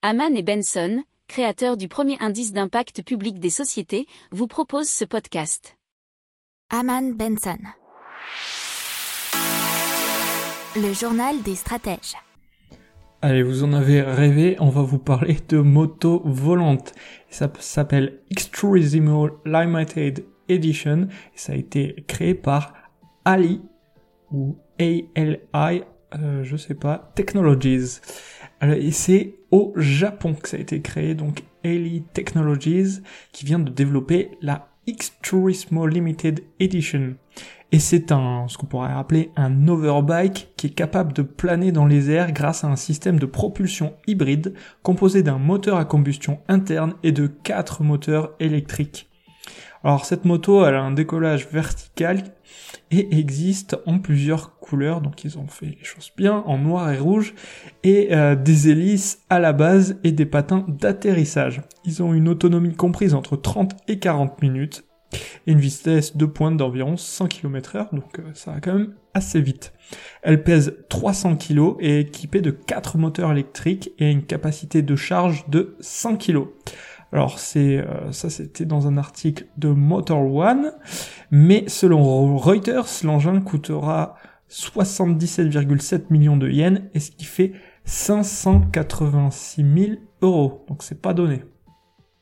Haman et Benson, créateurs du premier indice d'impact public des sociétés, vous proposent ce podcast. Haman Benson. Le journal des stratèges. Allez, vous en avez rêvé, on va vous parler de moto volante. Ça s'appelle Extremissimo Limited Edition et ça a été créé par Ali ou ALI, euh, je sais pas, Technologies. Et c'est au Japon que ça a été créé, donc Ali Technologies, qui vient de développer la X-Turismo Limited Edition. Et c'est un, ce qu'on pourrait appeler un overbike qui est capable de planer dans les airs grâce à un système de propulsion hybride composé d'un moteur à combustion interne et de quatre moteurs électriques. Alors cette moto, elle a un décollage vertical et existe en plusieurs couleurs, donc ils ont fait les choses bien, en noir et rouge, et euh, des hélices à la base et des patins d'atterrissage. Ils ont une autonomie comprise entre 30 et 40 minutes, et une vitesse de pointe d'environ 100 km heure, donc euh, ça va quand même assez vite. Elle pèse 300 kg et est équipée de 4 moteurs électriques et a une capacité de charge de 100 kg. Alors c'est euh, ça c'était dans un article de Motor One, mais selon Reuters, l'engin coûtera 77,7 millions de yens et ce qui fait 586 000 euros. Donc c'est pas donné.